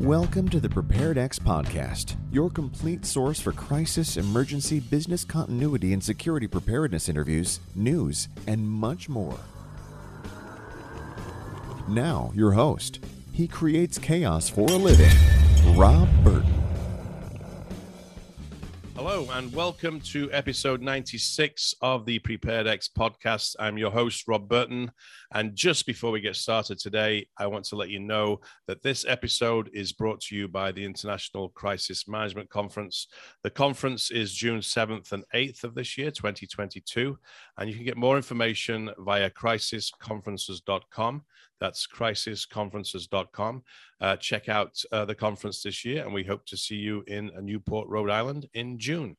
Welcome to the PreparedEx podcast, your complete source for crisis, emergency, business continuity, and security preparedness interviews, news, and much more. Now, your host. He creates chaos for a living, Rob Burton. And welcome to episode 96 of the PreparedEx podcast. I'm your host, Rob Burton. And just before we get started today, I want to let you know that this episode is brought to you by the International Crisis Management Conference. The conference is June 7th and 8th of this year, 2022. And you can get more information via crisisconferences.com. That's crisisconferences.com. Uh, check out uh, the conference this year, and we hope to see you in Newport, Rhode Island in June.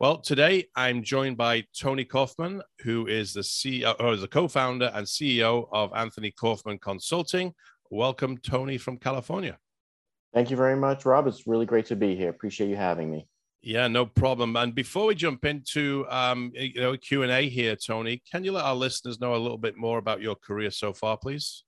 Well, today I'm joined by Tony Kaufman, who is the CEO or the co-founder and CEO of Anthony Kaufman Consulting. Welcome, Tony from California. Thank you very much, Rob. It's really great to be here. Appreciate you having me. Yeah, no problem. And before we jump into um, you know Q and A here, Tony, can you let our listeners know a little bit more about your career so far, please?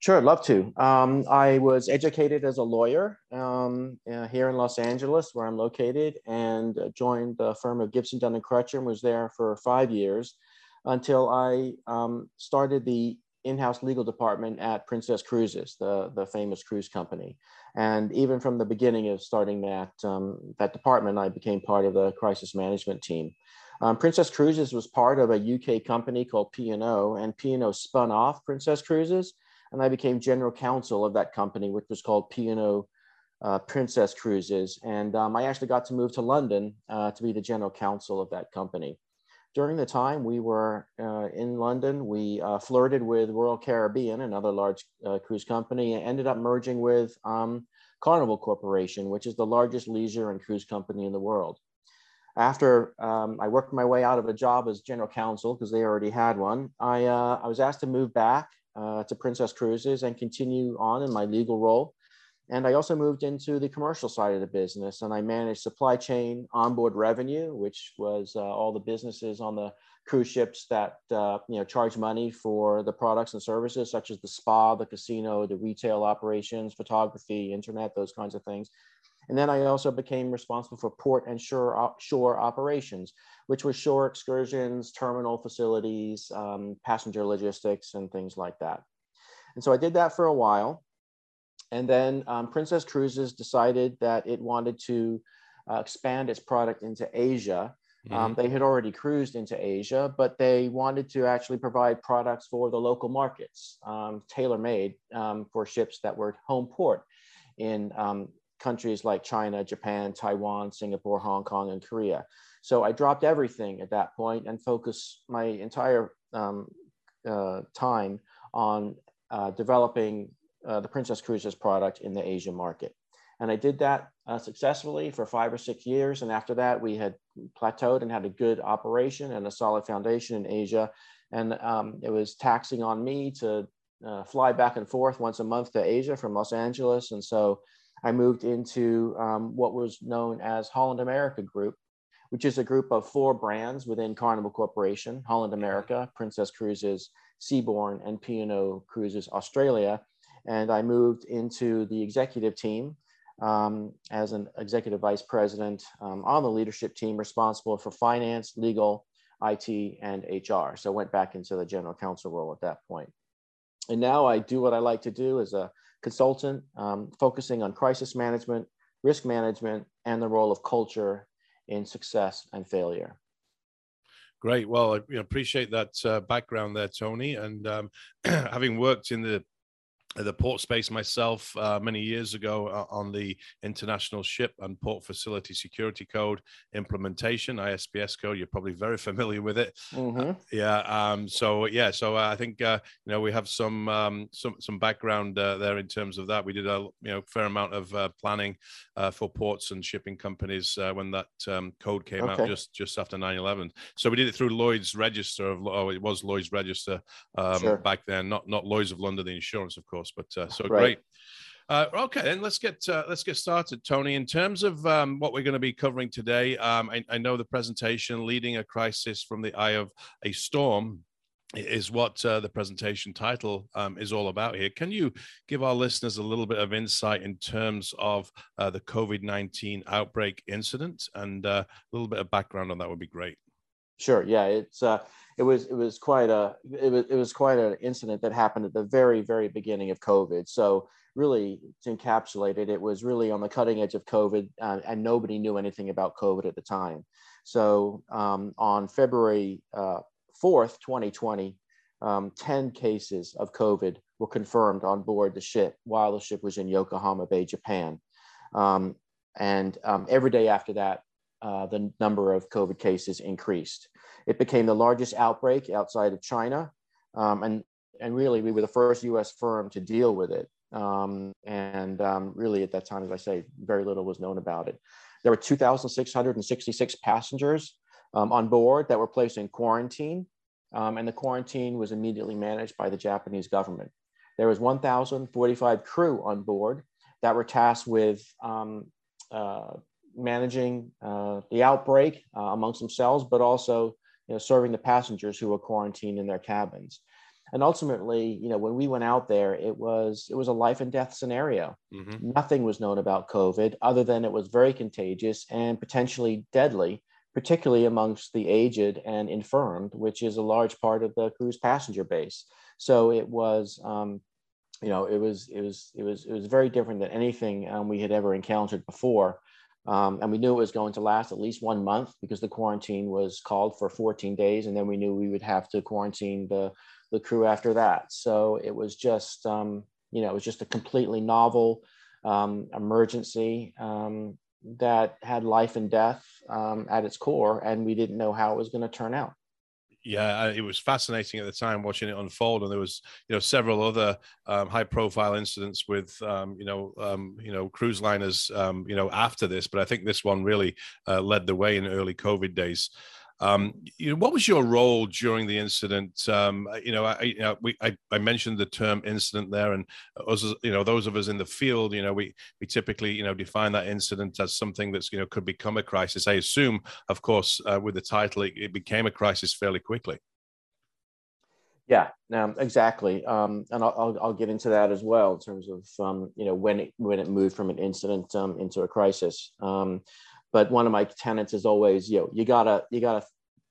Sure, I'd love to. Um, I was educated as a lawyer um, uh, here in Los Angeles, where I'm located, and joined the firm of Gibson Dunn and Crutcher and was there for five years until I um, started the in-house legal department at Princess Cruises, the, the famous cruise company. And even from the beginning of starting that, um, that department, I became part of the crisis management team. Um, Princess Cruises was part of a UK company called P&O, and P&O spun off Princess Cruises, and I became general counsel of that company, which was called P&O uh, Princess Cruises. And um, I actually got to move to London uh, to be the general counsel of that company during the time we were uh, in London, we uh, flirted with Royal Caribbean, another large uh, cruise company, and ended up merging with um, Carnival Corporation, which is the largest leisure and cruise company in the world. After um, I worked my way out of a job as general counsel, because they already had one, I, uh, I was asked to move back uh, to Princess Cruises and continue on in my legal role. And I also moved into the commercial side of the business and I managed supply chain, onboard revenue, which was uh, all the businesses on the cruise ships that uh, you know charge money for the products and services such as the spa, the casino, the retail operations, photography, internet, those kinds of things. And then I also became responsible for port and shore, shore operations, which was shore excursions, terminal facilities, um, passenger logistics, and things like that. And so I did that for a while. And then um, Princess Cruises decided that it wanted to uh, expand its product into Asia. Um, mm-hmm. Um, they had already cruised into Asia, but they wanted to actually provide products for the local markets, um, tailor made um, for ships that were home port in um, countries like China, Japan, Taiwan, Singapore, Hong Kong, and Korea. So I dropped everything at that point and focused my entire um, uh, time on uh, developing uh, the Princess Cruises product in the Asian market. And I did that uh, successfully for five or six years. And after that, we had plateaued and had a good operation and a solid foundation in Asia. And um, it was taxing on me to uh, fly back and forth once a month to Asia from Los Angeles. And so I moved into um, what was known as Holland America Group, which is a group of four brands within Carnival Corporation Holland America, Princess Cruises, Seabourn, and P&O Cruises Australia and I moved into the executive team um, as an executive vice president um, on the leadership team responsible for finance, legal, IT, and HR. So I went back into the general counsel role at that point. And now I do what I like to do as a consultant, um, focusing on crisis management, risk management, and the role of culture in success and failure. Great. Well, I appreciate that uh, background there, Tony. And um, having worked in the the port space myself uh, many years ago uh, on the International Ship and Port Facility Security Code implementation, ISPS code. You're probably very familiar with it. Mm-hmm. Uh, yeah. Um, so yeah. So I think uh, you know we have some um, some some background uh, there in terms of that. We did a you know fair amount of uh, planning for ports and shipping companies when that um, code came okay. out just just after 9/11. So we did it through Lloyd's Register of oh it was Lloyd's Register um, sure. back then, not not Lloyd's of London, the insurance, of course course. But uh, so right. great. Uh, okay, then let's get uh, let's get started, Tony. In terms of um, what we're going to be covering today, um, I, I, know the presentation "Leading a Crisis from the Eye of a Storm" is what uh, the presentation title um, is all about here. Can you give our listeners a little bit of insight in terms of uh, the COVID 19 outbreak incident and uh, a little bit of background on that would be great. Sure. Yeah, it's uh, it was it was quite a it was it was quite an incident that happened at the very very beginning of COVID. So really to encapsulate it, it was really on the cutting edge of COVID, uh, and nobody knew anything about COVID at the time. So um, on February uh, 4th, 2020, um, 10 cases of COVID were confirmed on board the ship while the ship was in Yokohama Bay, Japan. Um, and um, every day after that, uh, the number of COVID cases increased. It became the largest outbreak outside of China. Um, and, and really, we were the first US firm to deal with it. Um, and um, really, at that time, as I say, very little was known about it. There were 2,666 passengers um, on board that were placed in quarantine, um, and the quarantine was immediately managed by the Japanese government. There was 1,045 crew on board that were tasked with um, uh, managing uh, the outbreak uh, amongst themselves, but also you know, serving the passengers who were quarantined in their cabins. And ultimately, you know, when we went out there, it was it was a life and death scenario. Mm-hmm. Nothing was known about COVID other than it was very contagious and potentially deadly particularly amongst the aged and infirmed, which is a large part of the cruise passenger base. So it was, um, you know, it was it was it was it was very different than anything um, we had ever encountered before. Um, and we knew it was going to last at least one month because the quarantine was called for 14 days, and then we knew we would have to quarantine the the crew after that. So it was just, um, you know, it was just a completely novel um, emergency. Um, that had life and death um, at its core, and we didn't know how it was going to turn out. Yeah, it was fascinating at the time watching it unfold, and there was, you know, several other um, high-profile incidents with, um, you know, um, you know, cruise liners, um, you know, after this. But I think this one really uh, led the way in early COVID days. Um, you know, what was your role during the incident? Um, you know, I, you know, we, I, I, mentioned the term incident there, and us, you know, those of us in the field, you know, we we typically, you know, define that incident as something that's, you know, could become a crisis. I assume, of course, uh, with the title, it, it, became a crisis fairly quickly. Yeah, um, exactly, um, and I'll, I'll, I'll, get into that as well in terms of um, you know when it when it moved from an incident um, into a crisis. But one of my tenants is always you know you gotta you gotta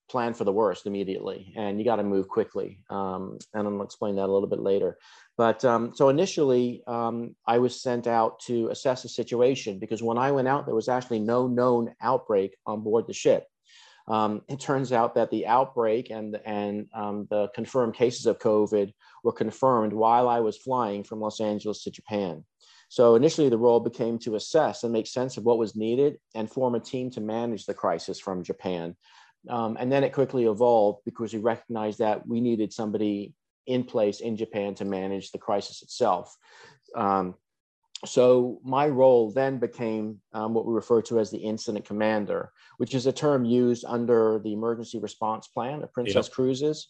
plan for the worst immediately and you got to move quickly. Um, and i'll explain that a little bit later. But um, so initially um, i was sent out to assess the situation because when i went out there was actually no known outbreak on board the ship. Um, it turns out that the outbreak and, and um, the confirmed cases of covid were confirmed while i was flying from los angeles to japan so initially, the role became to assess and make sense of what was needed and form a team to manage the crisis from Japan. Um, and then it quickly evolved because we recognized that we needed somebody in place in Japan to manage the crisis itself. Um, so my role then became um, what we refer to as the incident commander, which is a term used under the emergency response plan of Princess yep. Cruises.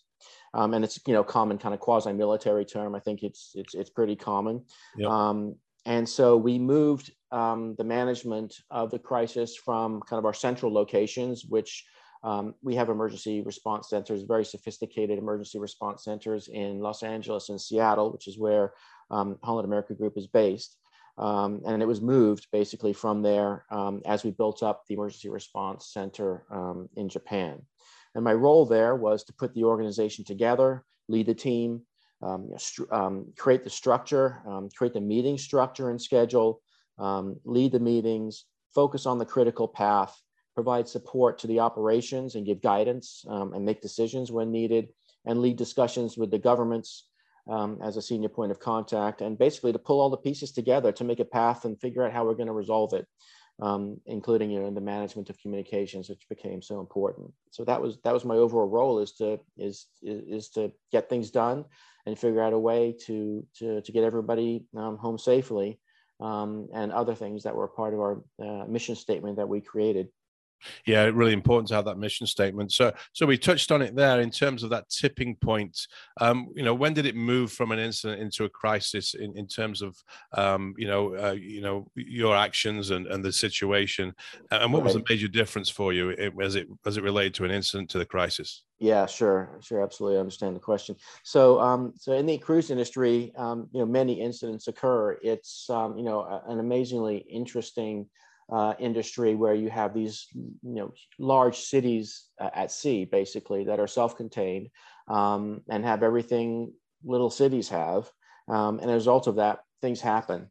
Um, and it's you know common kind of quasi-military term. I think it's it's it's pretty common. Yep. Um, and so we moved um, the management of the crisis from kind of our central locations, which um, we have emergency response centers, very sophisticated emergency response centers in Los Angeles and Seattle, which is where um, Holland America Group is based. Um, and it was moved basically from there um, as we built up the emergency response center um, in Japan. And my role there was to put the organization together, lead the team, um, um, create the structure, um, create the meeting structure and schedule, um, lead the meetings, focus on the critical path, provide support to the operations and give guidance um, and make decisions when needed, and lead discussions with the governments um, as a senior point of contact, and basically to pull all the pieces together to make a path and figure out how we're going to resolve it. Um, including you know the management of communications, which became so important. So that was that was my overall role is to is is, is to get things done and figure out a way to to, to get everybody um, home safely um, and other things that were part of our uh, mission statement that we created. Yeah, really important to have that mission statement. So, so we touched on it there in terms of that tipping point. Um, you know, when did it move from an incident into a crisis in, in terms of, um, you know, uh, you know, your actions and, and the situation, and what was the major difference for you as it as it related to an incident to the crisis? Yeah, sure, sure, absolutely. I understand the question. So, um, so in the cruise industry, um, you know, many incidents occur. It's, um, you know, an amazingly interesting uh, industry where you have these you know large cities uh, at sea basically that are self-contained um, and have everything little cities have. Um, and as a result of that things happen.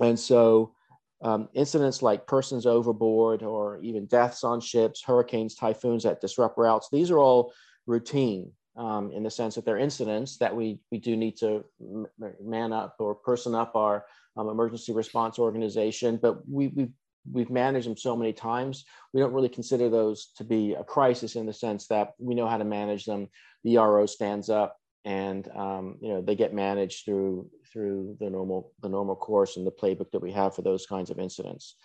And so um, incidents like persons overboard or even deaths on ships hurricanes typhoons that disrupt routes these are all routine um, in the sense that they're incidents that we, we do need to man up or person up our um, emergency response organization, but we, we've we've managed them so many times we don't really consider those to be a crisis in the sense that we know how to manage them. The ro stands up and um, you know they get managed through through the normal the normal course and the playbook that we have for those kinds of incidents.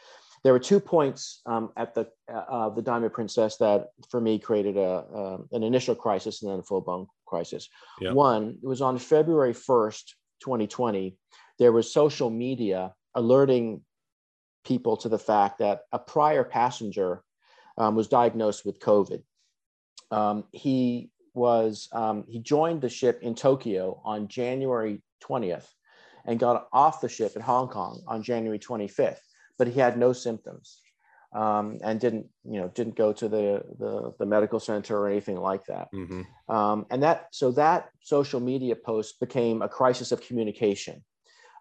There were two points um, at the uh, the diamond princess that for me created a uh, an initial crisis and then a full-blown crisis. Yeah. one it was on february 1st 2020 there was social media alerting people to the fact that a prior passenger um, was diagnosed with COVID. Um, he was um, he joined the ship in Tokyo on January 20th and got off the ship in Hong Kong on January 25th, but he had no symptoms um, and didn't you know didn't go to the the, the medical center or anything like that. Mm-hmm. Um, and that so that social media post became a crisis of communication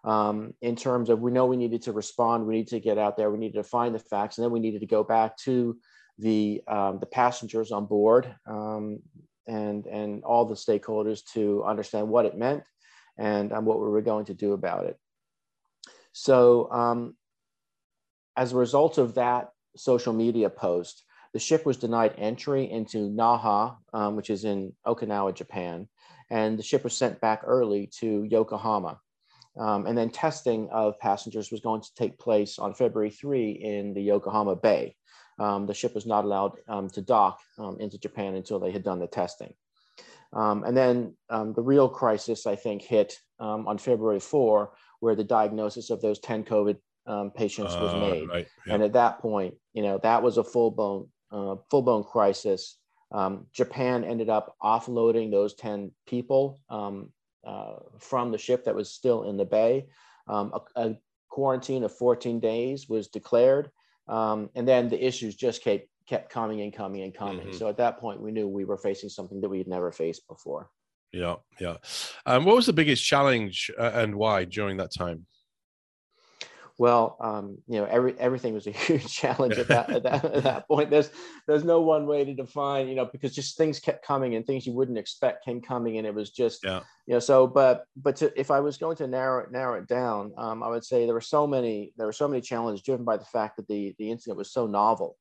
um, in terms of we know we needed to respond, we need to get out there, we needed to find the facts, and then we needed to go back to the um, the passengers on board um, and and all the stakeholders to understand what it meant and um, what we were going to do about it. So um, as a result of that social media post, the ship was denied entry into Naha, um, which is in Okinawa, Japan, and the ship was sent back early to Yokohama. Um, and then testing of passengers was going to take place on February 3 in the Yokohama Bay. Um, the ship was not allowed um, to dock um, into Japan until they had done the testing. Um, and then um, the real crisis, I think, hit on February 4, where the diagnosis of those 10 COVID patients was uh, made. Right. Yeah. And at that point, you know, that was a full-blown, uh, full-blown crisis. Japan ended up offloading those 10 people um, uh, from the ship that was still in the bay. Um, a, a, quarantine of 14 days was declared. Um, and then the issues just kept, kept coming and coming and coming. Mm-hmm. So at that point, we knew we were facing something that we had never faced before. Yeah, yeah. Um, what was the biggest challenge uh, and why during that time? Well, um, you know, every everything was a huge challenge at that, at that at that point. There's there's no one way to define, you know, because just things kept coming and things you wouldn't expect came coming, and it was just, yeah. you know, so. But but to, if I was going to narrow it narrow it down, um, I would say there were so many there were so many challenges driven by the fact that the the incident was so novel.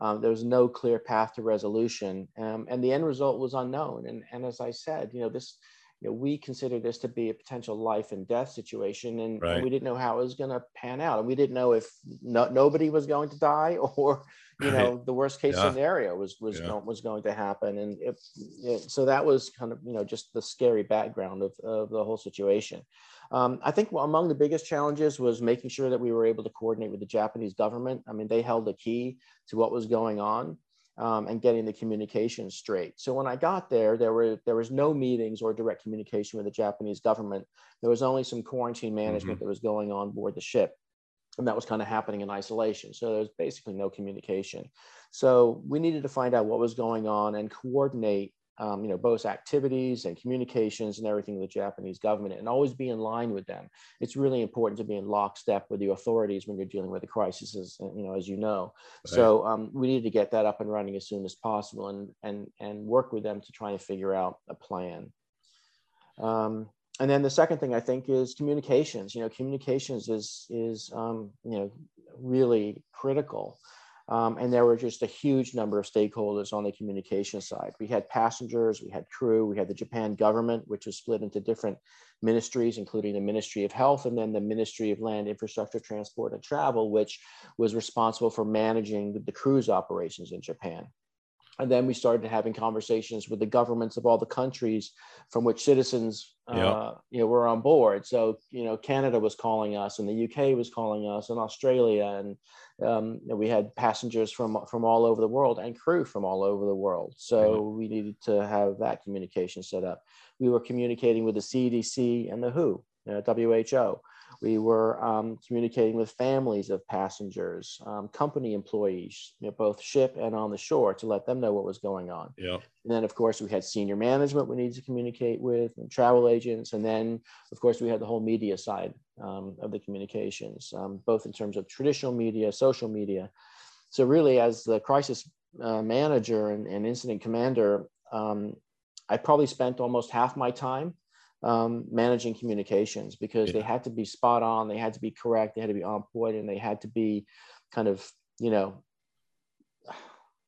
Um, there was no clear path to resolution, um, and the end result was unknown. And and as I said, you know, this you know, we consider this to be a potential life and death situation, and, right. and we didn't know how it was going to pan out, and we didn't know if no, nobody was going to die or you know right. the worst case yeah. scenario was was yeah. going, was going to happen, and if, it, so that was kind of you know just the scary background of, of the whole situation. Um, I think among the biggest challenges was making sure that we were able to coordinate with the Japanese government. I mean, they held the key to what was going on um, and getting the communication straight. So when I got there, there were there was no meetings or direct communication with the Japanese government. There was only some quarantine management mm-hmm. that was going on board the ship, and that was kind of happening in isolation. So there was basically no communication. So we needed to find out what was going on and coordinate um, you know, both activities and communications and everything with the Japanese government and always be in line with them. It's really important to be in lockstep with the authorities when you're dealing with a crisis, as, uh, you know, as you know. Right. So um, we need to get that up and running as soon as possible and, and, and work with them to try and figure out a plan. Um, and then the second thing I think is communications. You know, communications is, is um, you know, really critical. Um, and there were just a huge number of stakeholders on the communication side. We had passengers, we had crew, we had the Japan government, which was split into different ministries, including the Ministry of Health and then the Ministry of Land, Infrastructure, Transport, and Travel, which was responsible for managing the, the cruise operations in Japan. And then we started having conversations with the governments of all the countries from which citizens, uh, you know, were on board. So, you know, Canada was calling us, and the UK was calling us, and Australia, and um, we had passengers from from all over the world and crew from all over the world. So we needed to have that communication set up. We were communicating with the CDC and the WHO, you know, WHO. We were um, communicating with families of passengers, um, company employees, you know, both ship and on the shore, to let them know what was going on. Yeah. And then, of course, we had senior management we needed to communicate with, and travel agents, and then, of course, we had the whole media side um, of the communications, um, both in terms of traditional media, social media. So, really, as the crisis uh, manager and, and, incident commander, um, I probably spent almost half my time um, managing communications because yeah. they had to be spot on, they had to be correct, they had to be on point, and they had to be kind of, you know,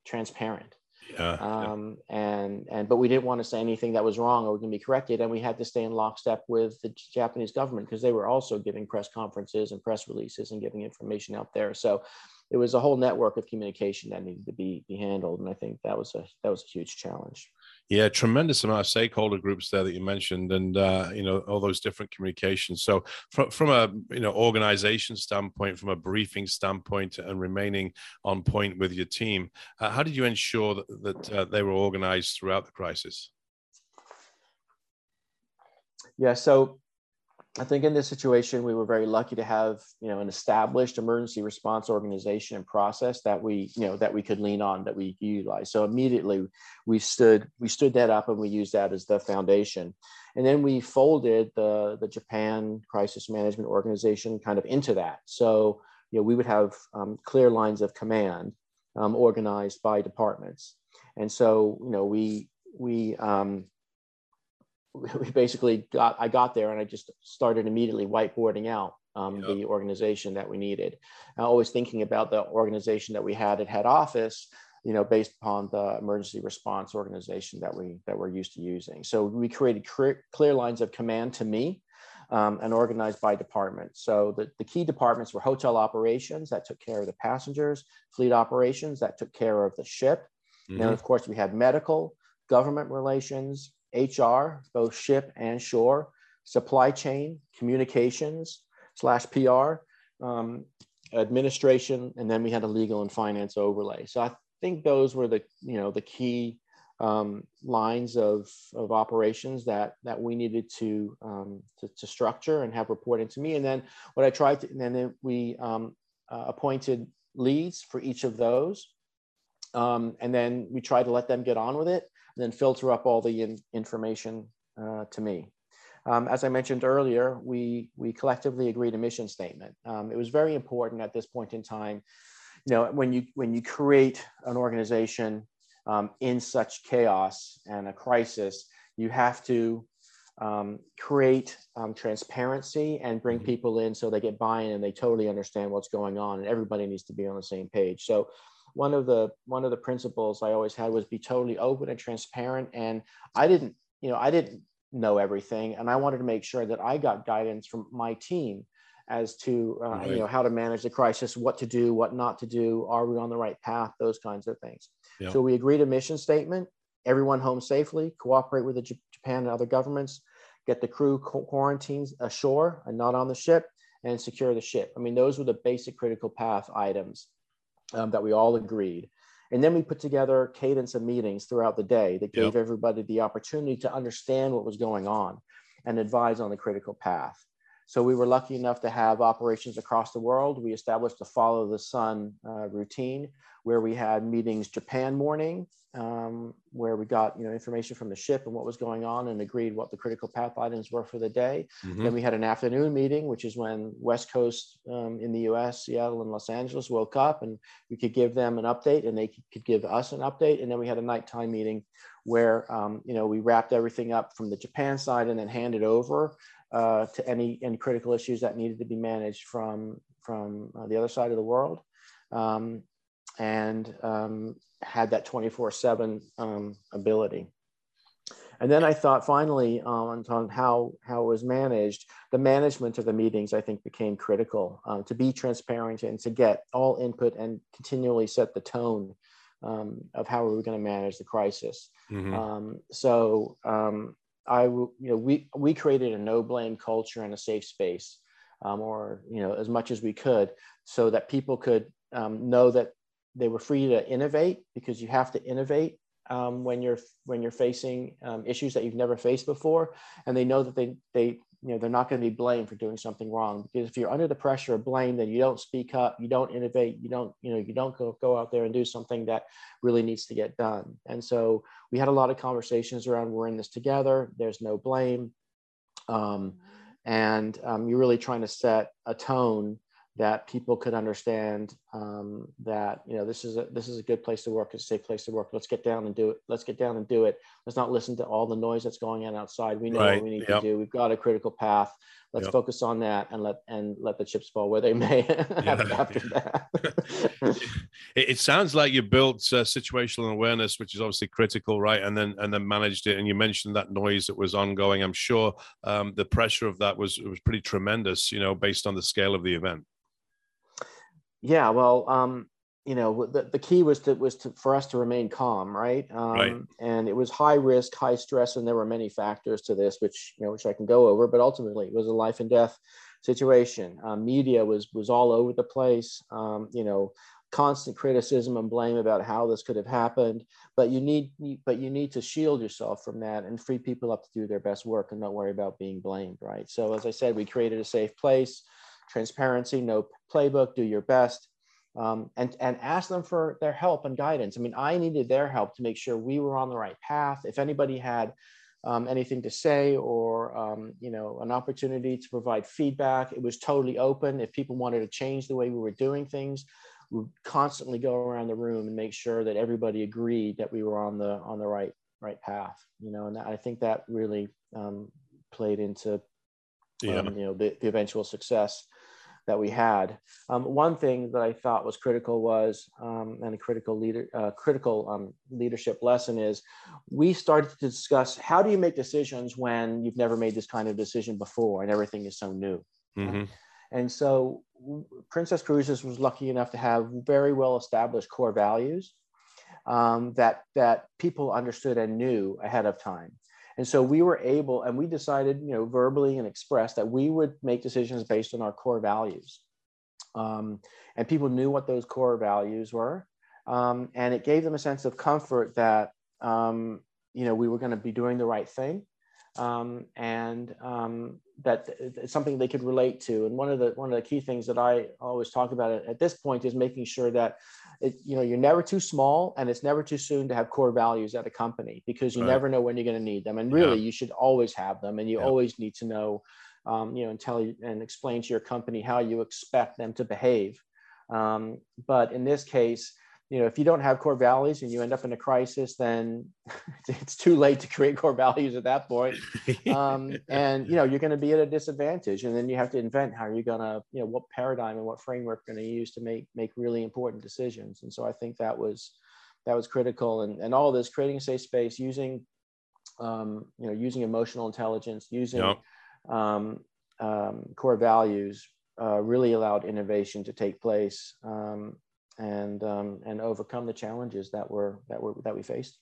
transparent. Yeah, um, and and but we didn't want to say anything that was wrong or going to be corrected, and we had to stay in lockstep with the Japanese government because they were also giving press conferences and press releases and giving information out there. So it was a whole network of communication that needed to be be handled, and I think that was a that was a huge challenge. Yeah, tremendous amount of stakeholder groups there that you mentioned, and uh, you know all those different communications. So, from from a you know organization standpoint, from a briefing standpoint, and remaining on point with your team, uh, how did you ensure that, that uh, they were organized throughout the crisis? Yeah, so I think in this situation, we were very lucky to have, you know, an established emergency response organization and process that we, you know, that we could lean on, that we utilize. So immediately we stood, we stood that up and we used that as the foundation. And then we folded the, the Japan Crisis Management Organization kind of into that. So, you know, we would have um, clear lines of command um, organized by departments. And so, you know, we, we, um, we basically got i got there and i just started immediately whiteboarding out um, yep. the organization that we needed I always thinking about the organization that we had at head office you know based upon the emergency response organization that we that we're used to using so we created clear, clear lines of command to me um, and organized by department so the, the key departments were hotel operations that took care of the passengers fleet operations that took care of the ship mm-hmm. and of course we had medical government relations HR, both ship and shore, supply chain, communications slash PR, um, administration, and then we had a legal and finance overlay. So I think those were the you know the key um, lines of, of operations that that we needed to, um, to, to structure and have reporting to me. And then what I tried to, and then we um, uh, appointed leads for each of those. Um, and then we tried to let them get on with it and then filter up all the in, information uh, to me. Um, as I mentioned earlier, we, we collectively agreed a mission statement. Um, it was very important at this point in time. You know, when you, when you create an organization um, in such chaos and a crisis, you have to um, create um, transparency and bring mm-hmm. people in so they get buy-in and they totally understand what's going on and everybody needs to be on the same page. So one of the one of the principles I always had was be totally open and transparent. And I didn't, you know, I didn't know everything, and I wanted to make sure that I got guidance from my team as to uh, right. you know how to manage the crisis, what to do, what not to do, are we on the right path, those kinds of things. So we agreed a mission statement: everyone home safely, cooperate with the J- Japan and other governments, get the crew quarantines ashore and not on the ship, and secure the ship. I mean, those were the basic critical path items um, that we all agreed. And then we put together cadence of meetings throughout the day that gave yep. everybody the opportunity to understand what was going on and advise on the critical path. So we were lucky enough to have operations across the world. We established a follow the sun uh, routine where we had meetings Japan morning, um, where we got you know information from the ship and what was going on and agreed what the critical path items were for the day. Mm-hmm. Then we had an afternoon meeting, which is when West Coast um, in the U.S., Seattle and Los Angeles woke up, and we could give them an update, and they could give us an update. And then we had a nighttime meeting where um, you know we wrapped everything up from the Japan side and then handed over uh, to any any critical issues that needed to be managed from from uh, the other side of the world. Um, and um, had that 24 7 um, ability. And then I thought finally um, on how, how it was managed, the management of the meetings, I think, became critical um, to be transparent and to get all input and continually set the tone um, of how we were going to manage the crisis. Mm-hmm. Um, so um, I, you know, we, we created a no blame culture and a safe space, um, or, you know, as much as we could so that people could know that they were free to innovate because you have to innovate um, when you're when you're facing um, issues that you've never faced before, and they know that they they you know they're not going to be blamed for doing something wrong because if you're under the pressure of blame, then you don't speak up, you don't innovate, you don't you know you don't go go out there and do something that really needs to get done. And so we had a lot of conversations around we're in this together. There's no blame, um, and um, you're really trying to set a tone that people could understand um, that you know this is a this is a good place to work, it's a safe place to work. Let's get down and do it. Let's get down and do it. Let's not listen to all the noise that's going on outside. We know right. what we need yep. to do. We've got a critical path. Let's yep. focus on that and let and let the chips fall where they may after that. it, it, sounds like you built uh, situational awareness, which is obviously critical, right? And then and then managed it. And you mentioned that noise that was ongoing. I'm sure um, the pressure of that was was pretty tremendous, you know, based on the scale of the event. Yeah, well, um, you know, the, the key was to was to for us to remain calm, right? Um, right. And it was high risk, high stress, and there were many factors to this, which you know, which I can go over. But ultimately, it was a life and death situation. Um, media was was all over the place. Um, you know, constant criticism and blame about how this could have happened. But you need, but you need to shield yourself from that and free people up to do their best work and not worry about being blamed, right? So, as I said, we created a safe place transparency, no playbook, do your best, um, and, and ask them for their help and guidance. I mean, I needed their help to make sure we were on the right path. If anybody had um, anything to say or um, you know an opportunity to provide feedback, it was totally open. If people wanted to change the way we were doing things, we would constantly go around the room and make sure that everybody agreed that we were on the on the right right path. You know, and I think that really um, played into yeah. Um, you know the, the eventual success that we had. Um, one thing that I thought was critical was, um, and a critical leader, uh, critical um, leadership lesson is, we started to discuss how do you make decisions when you've never made this kind of decision before and everything is so new. Mm-hmm. And so, Princess Cruises was lucky enough to have very well established core values um, that that people understood and knew ahead of time. And so we were able, and we decided, you know, verbally and expressed that we would make decisions based on our core values. Um, and people knew what those core values were. Um, and it gave them a sense of comfort that, um, you know, we were going to be doing the right thing. Um, and um, that it's something they could relate to. And one of the one of the key things that I always talk about at this point is making sure that it, you know you're never too small and it's never too soon to have core values at a company because you right. never know when you're going to need them. And really, yeah. you should always have them, and you yeah. always need to know, um, you know, and tell you and explain to your company how you expect them to behave. Um, but in this case, you know if you don't have core values and you end up in a crisis then it's too late to create core values at that point. Um, and you know you're going to be at a disadvantage and then you have to invent how you're going to you know what paradigm and what framework you're going to use to make make really important decisions. And so i think that was that was critical. And, and all this creating a safe space using um, you know using emotional intelligence using yep. um, um, core values uh, really allowed innovation to take place. Um, and um, and overcome the challenges that were that were that we faced.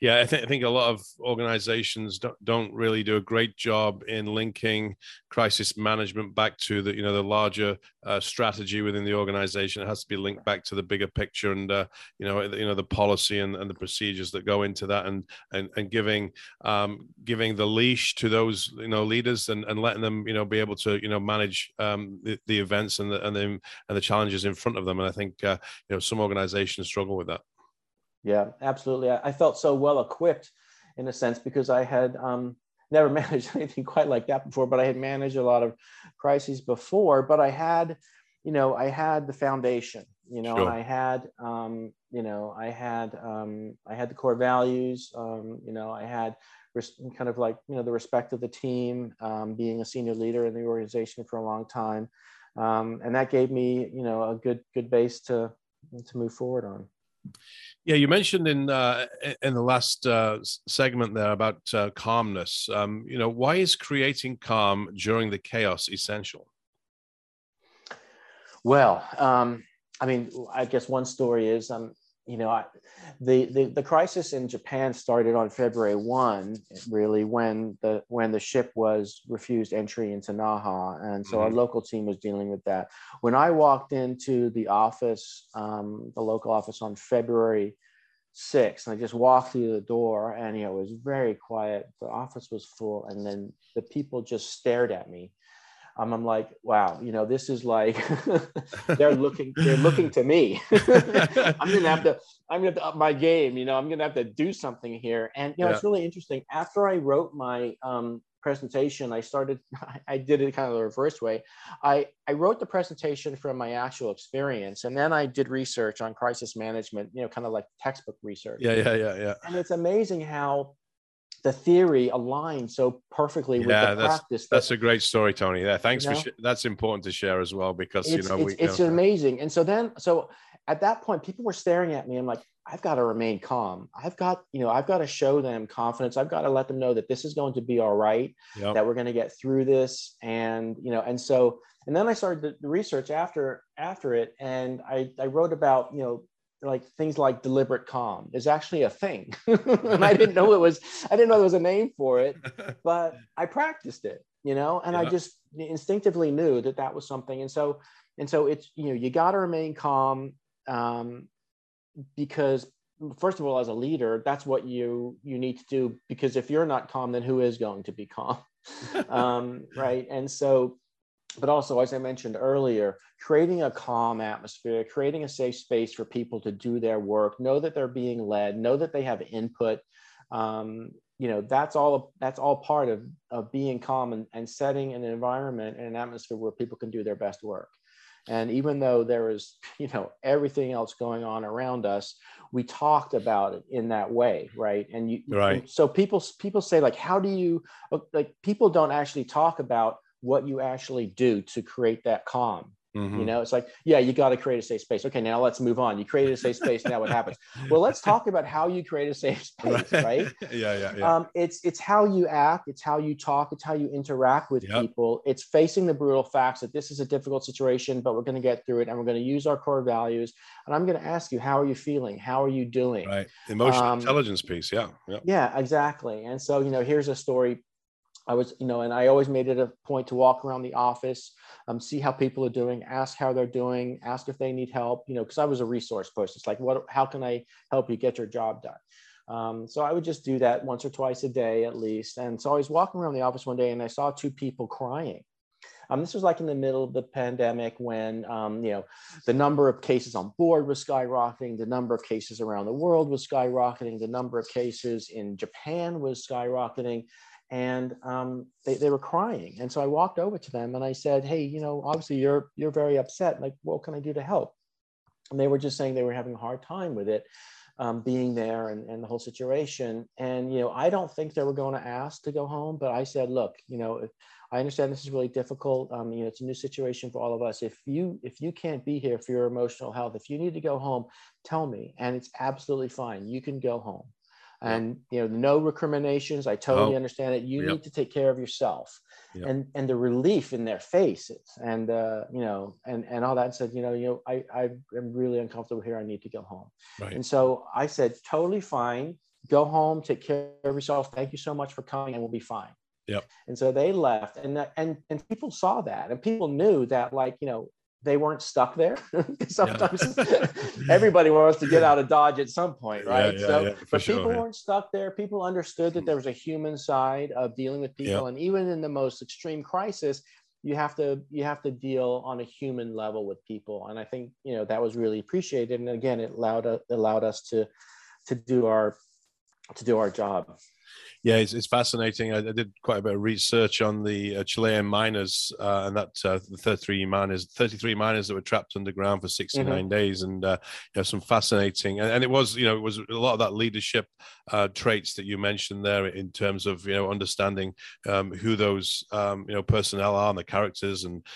Yeah, I think I think a lot of organizations don't, don't really do a great job in linking crisis management back to the you know the larger uh, strategy within the organization. It has to be linked back to the bigger picture and uh, you know you know the policy and, and the procedures that go into that, and and and giving um, giving the leash to those you know leaders and, and letting them you know be able to you know manage um, the, the events and the and the and the challenges in front of them. And I think uh, you know some organizations struggle with that. Yeah, absolutely. I, I felt so well equipped in a sense because I had um, never managed anything quite like that before, but I had managed a lot of crises before. But I had, you know, I had the foundation. You know, sure. I had, um, you know, I had, um, I had the core values. Um, you know, I had res- kind of like, you know, the respect of the team, um, being a senior leader in the organization for a long time, um, and that gave me, you know, a good good base to to move forward on. Yeah, you mentioned in uh, in the last uh, segment there about uh, calmness. Um, you know, why is creating calm during the chaos essential? Well, um, I mean, I guess one story is um, you know, I, the, the the crisis in Japan started on February one, really when the when the ship was refused entry into Naha, and so mm-hmm. our local team was dealing with that. When I walked into the office, um, the local office on February 6th, and I just walked through the door, and you know, it was very quiet. The office was full, and then the people just stared at me um, I'm like, wow, you know, this is like they're looking, they're looking to me. I'm gonna have to, I'm gonna have to up my game. You know, I'm gonna have to do something here. And you know, yeah. it's really interesting. After I wrote my um, presentation, I started, I did it kind of the reverse way. I I wrote the presentation from my actual experience, and then I did research on crisis management. You know, kind of like textbook research. Yeah, yeah, yeah, yeah. And it's amazing how the theory aligns so perfectly with the that's, practice. That, that's a great story, Tony. Yeah, thanks you know? for sh- that's important to share as well because it's, you know it's, we, it's know. amazing. And so then, so at that point, people were staring at me. I'm like, I've got to remain calm. I've got, you know, I've got to show them confidence. I've got to let them know that this is going to be all right, yep. that we're going to get through this. And, you know, and so, and then I started the research after, after it. And I, I wrote about, you know, like things like deliberate calm is actually a thing. And i didn't know it was i didn't know there was a name for it but i practiced it you know? And yeah. i just instinctively knew that that was something. And so and so it's you know you got to remain calm um, because first of all as a leader that's what you you need to do because if you're not calm then who is going to be calm? Um, right? And so but also, as I mentioned earlier, creating a calm atmosphere, creating a safe space for people to do their work, know that they're being led, know that they have input. Um, you know, that's all. That's all part of of being calm and, and setting an environment and an atmosphere where people can do their best work. And even though there is, you know, everything else going on around us, we talked about it in that way, right? And you, right. And so people people say like, how do you like? People don't actually talk about what you actually do to create that calm. Mm-hmm. You know, it's like, yeah, you got to create a safe space. Okay, now let's move on. You created a safe space. Now what happens? Well, let's talk about how you create a safe space, right? yeah, yeah, yeah. Um, it's it's how you act. It's how you talk. It's how you interact with yep. people. It's facing the brutal facts that this is a difficult situation, but we're going to get through it, and we're going to use our core values. And I'm going to ask you, how are you feeling? How are you doing? Right, emotional um, intelligence piece. Yeah, yeah, yeah, exactly. And so, you know, here's a story I was, you know, and I always made it a point to walk around the office, um, see how people are doing, ask how they're doing, ask if they need help, you know, because I was a resource person. It's like, what, how can I help you get your job done? Um, so I would just do that once or twice a day at least. And so I was walking around the office one day and I saw two people crying. Um, this was like in the middle of the pandemic when um, you know the number of cases on board was skyrocketing, the number of cases around the world was skyrocketing, the number of cases in Japan was skyrocketing, and um, they, they were crying. And so i walked over to them and i said hey you know obviously you're you're very upset. Like what can i do to help? And they were just saying they were having a hard time with it um, being there and, and the whole situation. And you know i don't think they were going to ask to go home but i said look you know if, i understand this is really difficult. Um, you know it's a new situation for all of us. If you if you can't be here for your emotional health if you need to go home tell me. And it's absolutely fine. You can go home and you know no recriminations i totally oh. understand it you yep. need to take care of yourself yep. and and the relief in their faces and uh you know and and all that and said you know you know i i am really uncomfortable here i need to go home right. and so i said totally fine go home take care of yourself thank you so much for coming and we'll be fine Yep. And so they left, and that, and and people saw that, and people knew that, like you know, they weren't stuck there. Sometimes yeah. everybody wants to get out of Dodge at some point, right? Yeah, yeah, so, but sure, people weren't stuck there. People understood that there was a human side of dealing with people, and even in the most extreme crisis, you have to you have to deal on a human level with people. And I think you know that was really appreciated. And again, it allowed it allowed us to to do our to do our job. Yeah, it's, it's fascinating. I, I, did quite a bit of research on the uh, Chilean miners uh, and that uh, the 33 miners, 33 miners that were trapped underground for 69 mm-hmm. days, and uh, you know some fascinating. And, and, it was, you know, it was a lot of that leadership uh, traits that you mentioned there in terms of you know understanding um, who those um, you know personnel are and the characters, and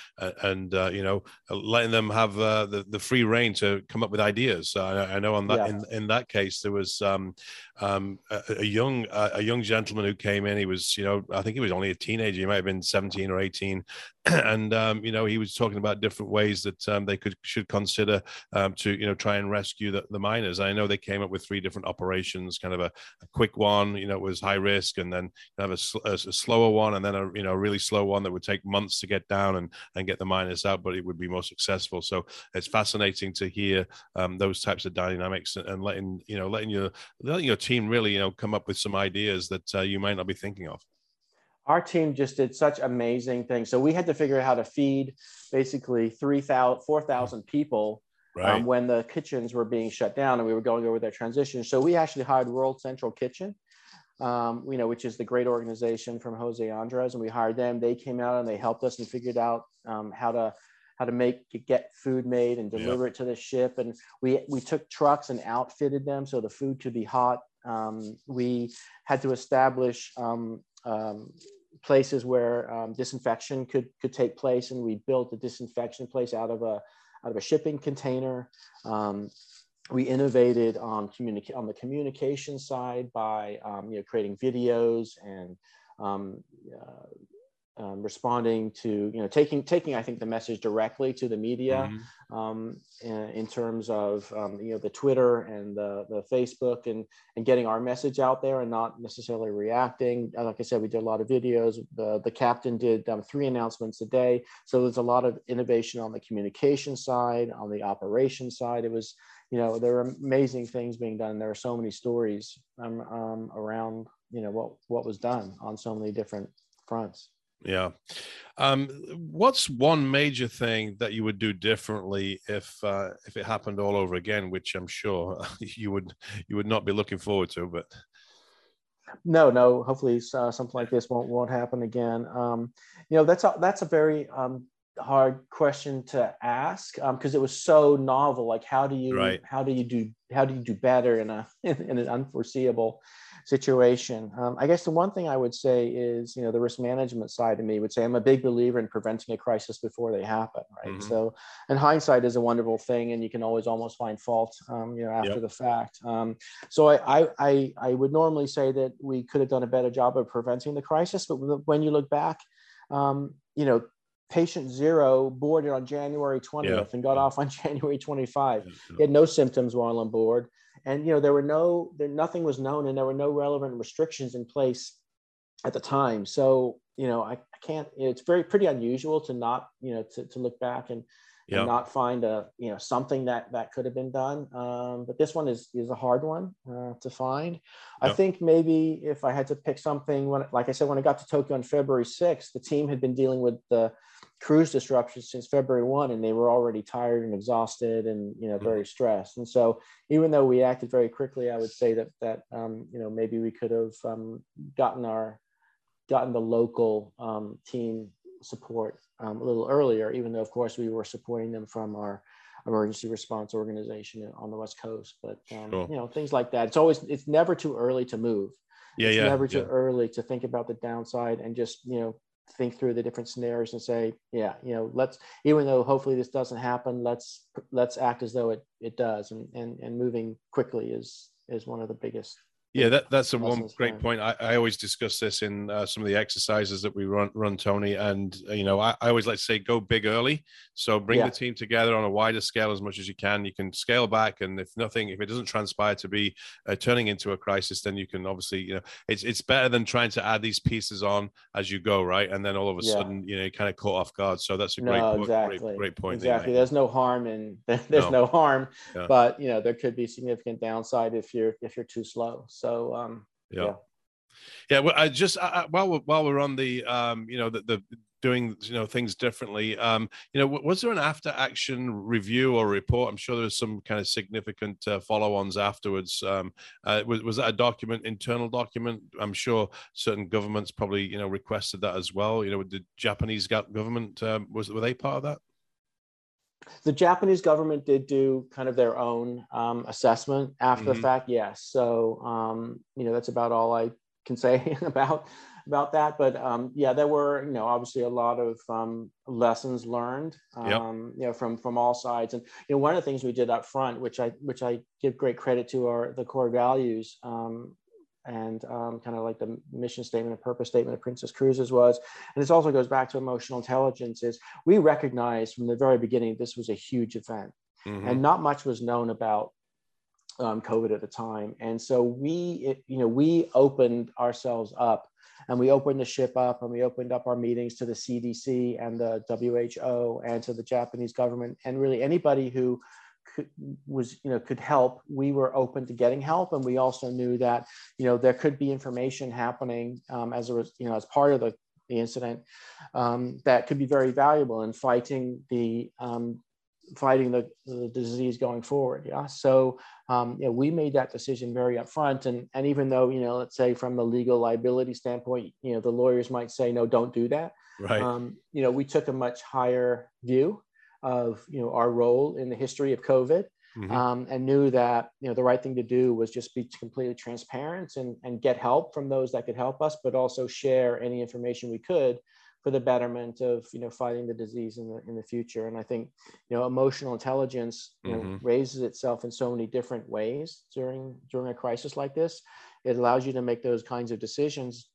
and uh, you know letting them have the the free rein to come up with ideas. I, I know on that yeah. in in that case there was um, um a, a, young a young gentleman who came in. He was, you know, I think he was only a teenager. He might have been 17 or 18. and, um, you know, he was talking about different ways that um, they could should consider um, to, you know, try and rescue the, the miners. I know they came up with three different operations, kind of a, a quick one, you know, was high risk, and then have a, a, a, slower one, and then a, you know, really slow one that would take months to get down and, and get the miners out, but it would be more successful. So it's fascinating to hear um, those types of dynamics and, and letting, you know, letting your, letting your team really, you know, come up with some ideas that that uh, you might not be thinking of? Our team just did such amazing things. So we had to figure out how to feed basically 3,000, 4,000 people um, right. um, when the kitchens were being shut down and we were going over their transition. So we actually hired World Central Kitchen, um, you know, which is the great organization from Jose Andres, and we hired them. They came out and they helped us and figured out um, how to how to make get food made and deliver yep. it to the ship. And we we took trucks and outfitted them so the food could be hot um, we had to establish um, um, places where um, disinfection could could take place, and we built a disinfection place out of a out of a shipping container. We innovated on communica- on the communication side by um, you know creating videos and um, uh, um, responding to you know taking taking I think the message directly to the media mm-hmm. um, in, in, terms of um, you know the Twitter and the, the Facebook and and getting our message out there and not necessarily reacting. Like I said, we did a lot of videos. The the captain did um, three announcements a day. So there's a lot of innovation on the communication side, on the operation side. It was you know there are amazing things being done. There are so many stories um, um, around you know what what was done on so many different fronts. Yeah. Um, what's one major thing that you would do differently if uh, if it happened all over again, which I'm sure you would you would not be looking forward to, but no, no. Hopefully, uh, something like this won't won't happen again. Um, you know, that's a, that's a very um, hard question to ask because um, it was so novel. Like, how do you right. how do you do how do you do better in a in an unforeseeable situation. Um, I guess the one thing I would say is, you know, the risk management side of me would say I'm a big believer in preventing a crisis before they happen, right? Mm-hmm. So, and hindsight is a wonderful thing, and you can always almost find fault, um, you know, after yep. the fact. Um, so I, I, I would normally say that we could have done a better job of preventing the crisis, but when you look back, um, you know, patient zero boarded on January 20th yeah. and got off on January 25. Yeah. He had no symptoms while on board and you know there were no there nothing was known and there were no relevant restrictions in place at the time. So you know i, I can't it's very pretty unusual to not you know to, to look back and, yeah. and not find a you know something that that could have been done. Um, but this one is is a hard one uh, to find. I think maybe if i had to pick something when like i said when i got to tokyo on february 6th the team had been dealing with the cruise disruptions since February 1 and they were already tired and exhausted and you know mm-hmm. very stressed and so even though we acted very quickly I would say that that um, you know maybe we could have um, gotten our gotten the local um, team support um, a little earlier even though of course we were supporting them from our emergency response organization on the west coast but um, sure. you know things like that it's always it's never too early to move yeah it's yeah never too yeah. early to think about the downside and just you know think through the different scenarios and say, yeah, you know, let's even though hopefully this doesn't happen, let's let's act as though it it does, and and and moving quickly is is one of the biggest yeah, that, that's a one great point. I, I always discuss this in uh, some of the exercises that we run, run Tony. And, uh, you know, I, I, always like to say go big early. So bring yeah. the team together on a wider scale as much as you can. You can scale back. And if nothing, if it doesn't transpire to be uh, turning into a crisis, then you can obviously, you know, it's, it's better than trying to add these pieces on as you go, right? And then all of a yeah. sudden, you know, you kind of caught off guard. So that's a great, no, exactly. great, great point. Exactly. There's no harm and there's no, no harm, yeah. but, you know, there could be significant downside if you're, if you're too slow. So um, yeah. yeah. Yeah, well, I just I, while we're, while we're on the um, you know the, the doing you know things differently. Um, you know, was there an after action review or report? I'm sure there was some kind of significant uh, follow ons afterwards. Um, uh, was was that a document, internal document? I'm sure certain governments probably you know requested that as well. You know, the Japanese government um, was were they part of that? The Japanese government did do kind of their own um, assessment after mm-hmm. the fact, yes. So, um, you know, that's about all I can say about about that. But um, yeah, there were, you know, obviously a lot of um, lessons learned, yep. Um, you know, from from all sides. And you know, one of the things we did up front, which I which I give great credit to, are the core values um, and um, kind of like the mission statement and purpose statement of Princess Cruises was. And this also goes back to emotional intelligence is we recognized from the very beginning this was a huge event mm-hmm. and not much was known about um, COVID at the time. And so we, it, you know, we opened ourselves up and we opened the ship up and we opened up our meetings to the CDC and the WHO and to the Japanese government and really anybody who could, was you know could help. We were open to getting help and we also knew that you know there could be information happening um, as a you know as part of the, the incident um, that could be very valuable in fighting the um, fighting the, the disease going forward yeah? So um, you know, we made that decision very upfront and and even though you know let's say from the legal liability standpoint you know the lawyers might say no don't do that. Right. Um, you know we took a much higher view of you know our role in the history of COVID, mm-hmm. um, and knew that you know the right thing to do was just be completely transparent and and get help from those that could help us, but also share any information we could for the betterment of you know fighting the disease in the in the future. And I think you know emotional intelligence you mm-hmm. know, raises itself in so many different ways during during a crisis like this. It allows you to make those kinds of decisions.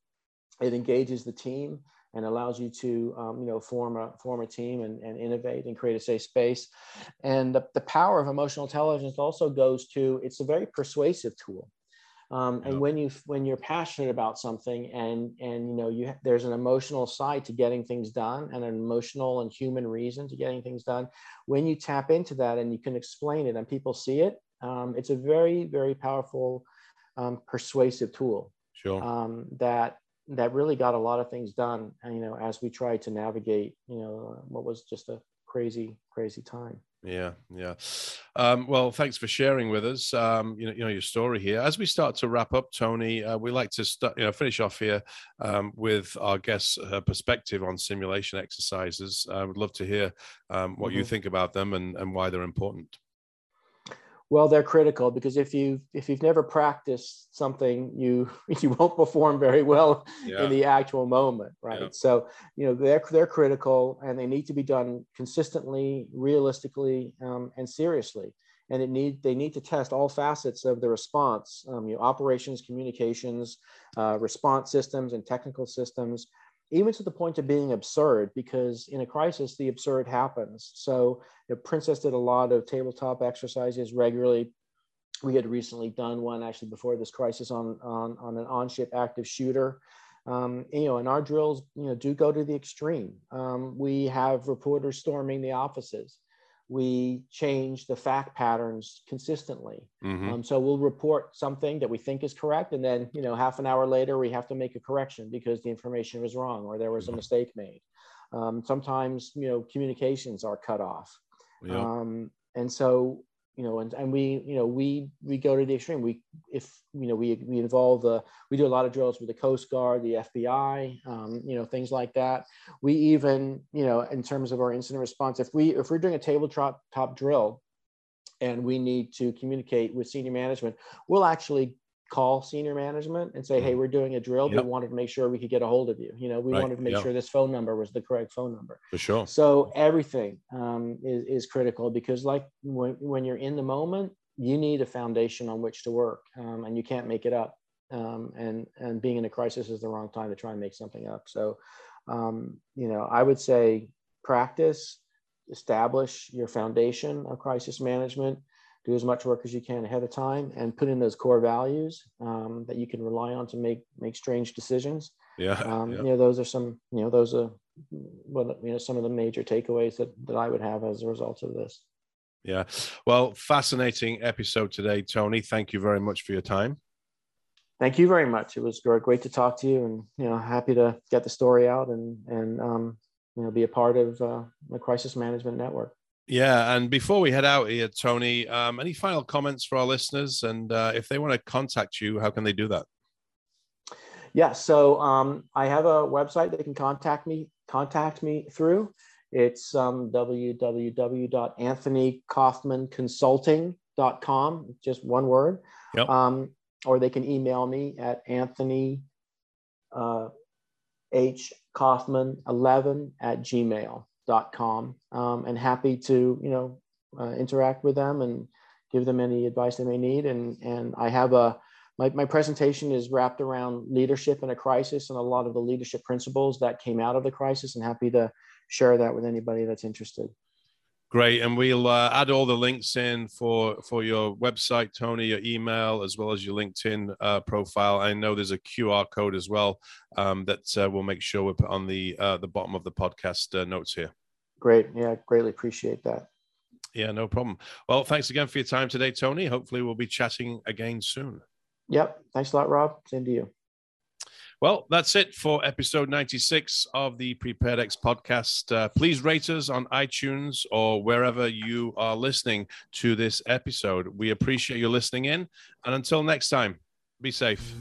It engages the team and allows you to um, you know form a form a team and, and innovate and create a safe space. And the, the power of emotional intelligence also goes to it's a very persuasive tool. Um, and when you when you're passionate about something and and you know you there's an emotional side to getting things done and an emotional and human reason to getting things done when you tap into that and you can explain it and people see it um, it's a very very powerful um, persuasive tool sure. Um, that that really got a lot of things done and, you know as we tried to navigate you know what was just a crazy crazy time. Yeah yeah. Um, well thanks for sharing with us um, you know you know your story here. As we start to wrap up tony uh, we like to start you know finish off here um, with our guests uh, perspective on simulation exercises. I would love to hear um, what mm-hmm. you think about them and, and why they're important well they're critical because if you if you've never practiced something you you won't perform very well yeah. in the actual moment right yeah. so you know they're they're critical and they need to be done consistently realistically um, and seriously and it need they need to test all facets of the response um, you know operations communications uh, response systems and technical systems even to the point of being absurd, because in a crisis, the absurd happens. So, you know, Princess did a lot of tabletop exercises regularly. We had recently done one actually before this crisis on, on, on an on ship active shooter. Um, you know, and our drills, you know, do go to the extreme. Um, we have reporters storming the offices we change the fact patterns consistently. Mm-hmm. Um, so we'll report something that we think is correct, and then you know half an hour later we have to make a correction because the information was wrong or there was a mm-hmm. mistake made. Um, sometimes you know communications are cut off, yep. um, and so you know, and, and we, you know, we we go to the extreme. We if you know we we involve the we do a lot of drills with the Coast Guard, the FBI, um, you know, things like that. We even, you know, in terms of our incident response, if we if we're doing a tabletop top drill and we need to communicate with senior management, we'll actually call senior management and say, hey, mm-hmm. we're doing a drill. Yep. We wanted to make sure we could get a hold of you. You know, we right. wanted to make yep. sure this phone number was the correct phone number. For sure. So everything um, is, is critical because like when, when you're in the moment, you need a foundation on which to work um, and you can't make it up. Um, and, and being in a crisis is the wrong time to try and make something up. So, um, you know, I would say practice, establish your foundation of crisis management, do as much work as you can ahead of time and put in those core values um, that you can rely on to make make strange decisions. Yeah, um, yeah. you know those are some you know those are what you know some of the major takeaways that that i would have as a result of this. Yeah. Well fascinating episode today tony. Thank you very much for your time. Thank you very much. It was great to talk to you and you know happy to get the story out and and um, you know be a part of uh, the crisis management network. Yeah, and before we head out here, Tony, um, any final comments for our listeners? And uh, if they want to contact you, how can they do that? Yeah, so um, I have a website they can contact me contact me through. It's um, www.anthonykaufmanconsulting.com, just one word. Yep. Um, or they can email me at Anthony uh, H. Kaufman 11 at gmail.com. Um, and happy to, you know, uh, interact with them and give them any advice they may need. And, and I have a, my, my presentation is wrapped around leadership in a crisis and a lot of the leadership principles that came out of the crisis and happy to share that with anybody that's interested. Great, and we'll uh, add all the links in for for your website, Tony, your email, as well as your LinkedIn uh, profile. I know there's a QR code as well um, that uh, we'll make sure we put on the uh, the bottom of the podcast uh, notes here. Great, yeah, greatly appreciate that. Yeah, no problem. Well, thanks again for your time today, Tony. Hopefully, we'll be chatting again soon. Yep, thanks a lot, Rob. Same to you. Well, that's it for episode 96 of the PreparedEx podcast. Uh, please rate us on iTunes or wherever you are listening to this episode. We appreciate you listening in. And until next time, be safe.